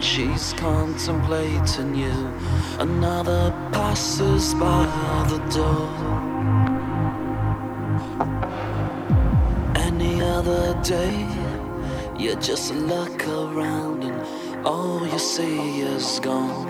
she's contemplating you. Another passes by the door. Any other day, you just look around and all you see is gone.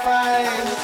Trace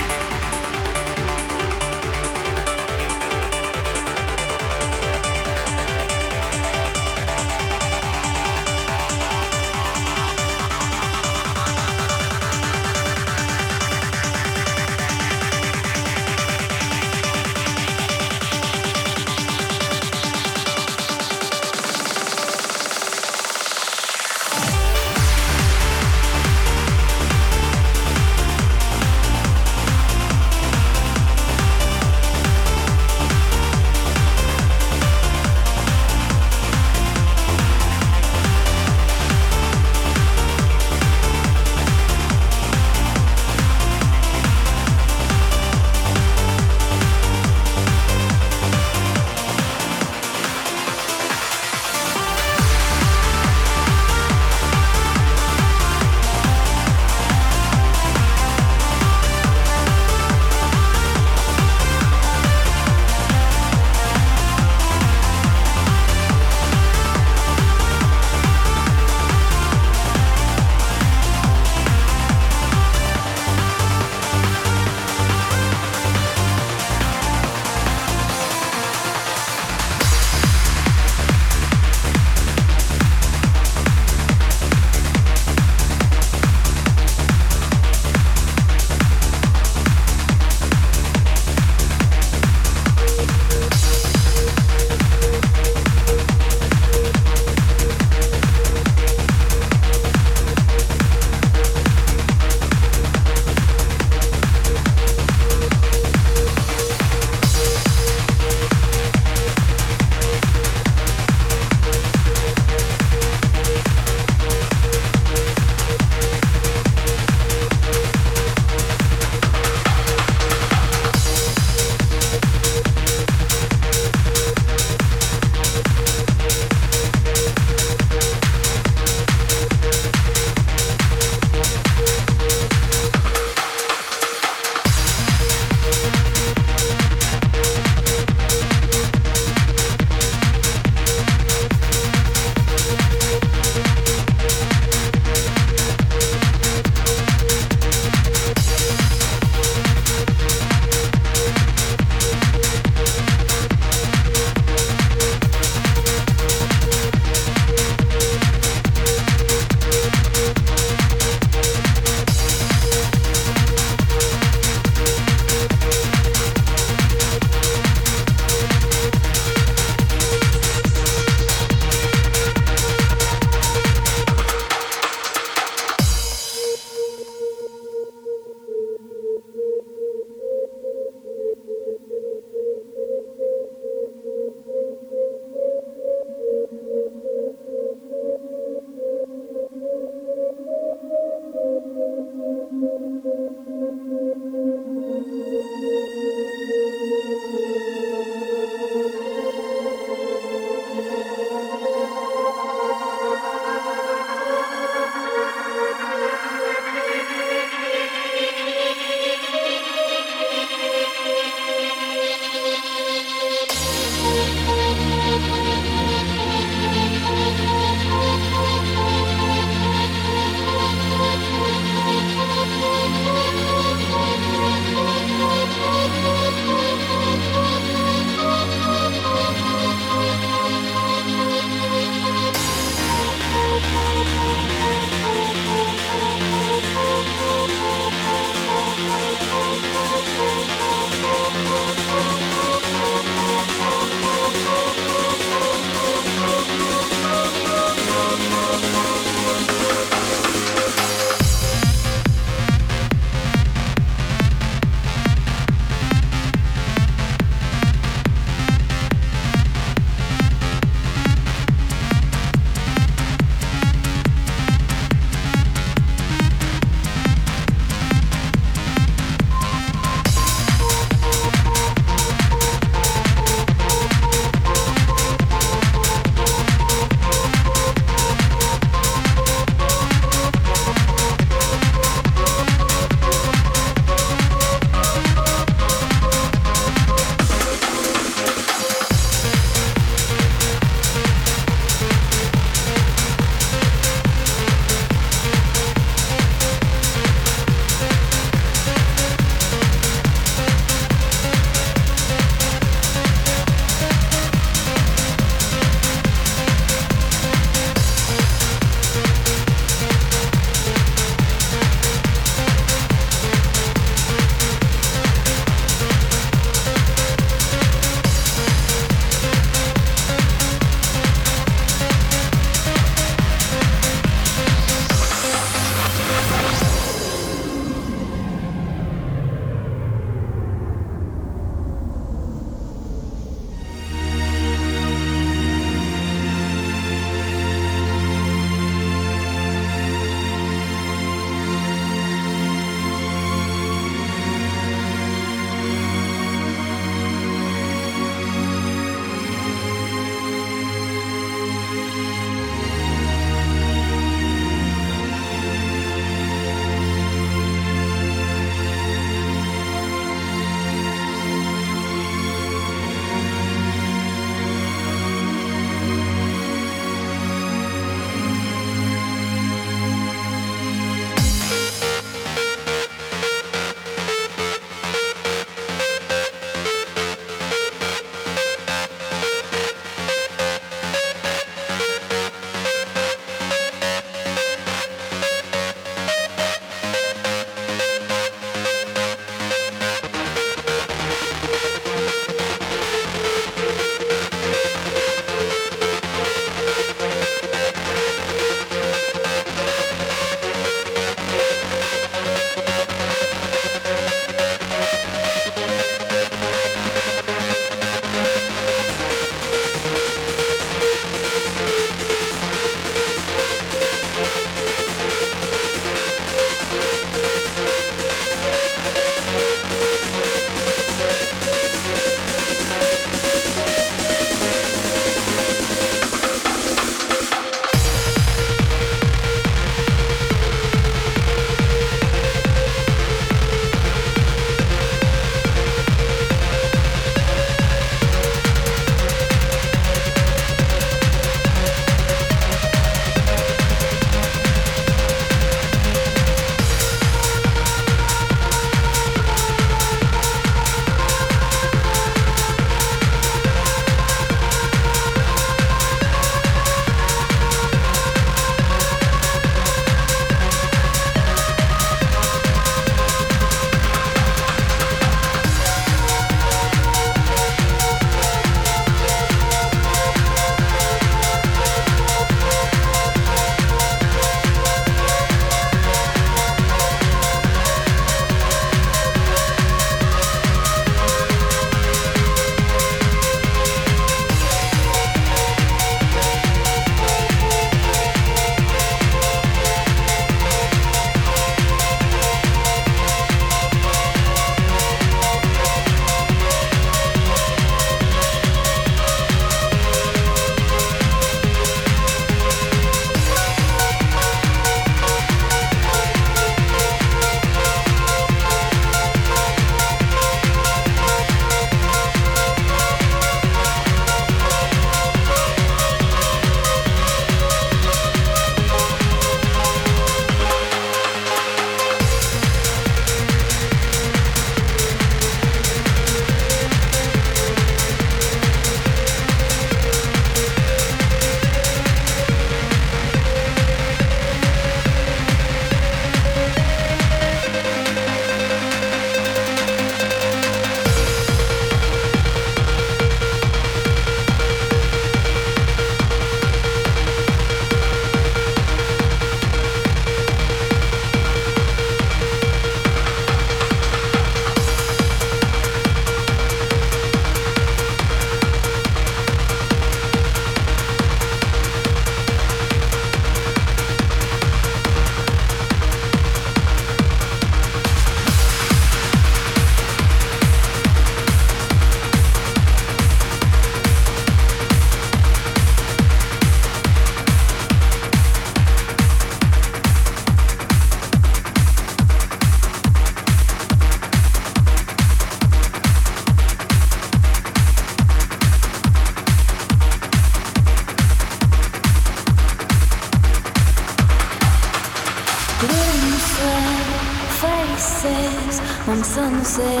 Sunset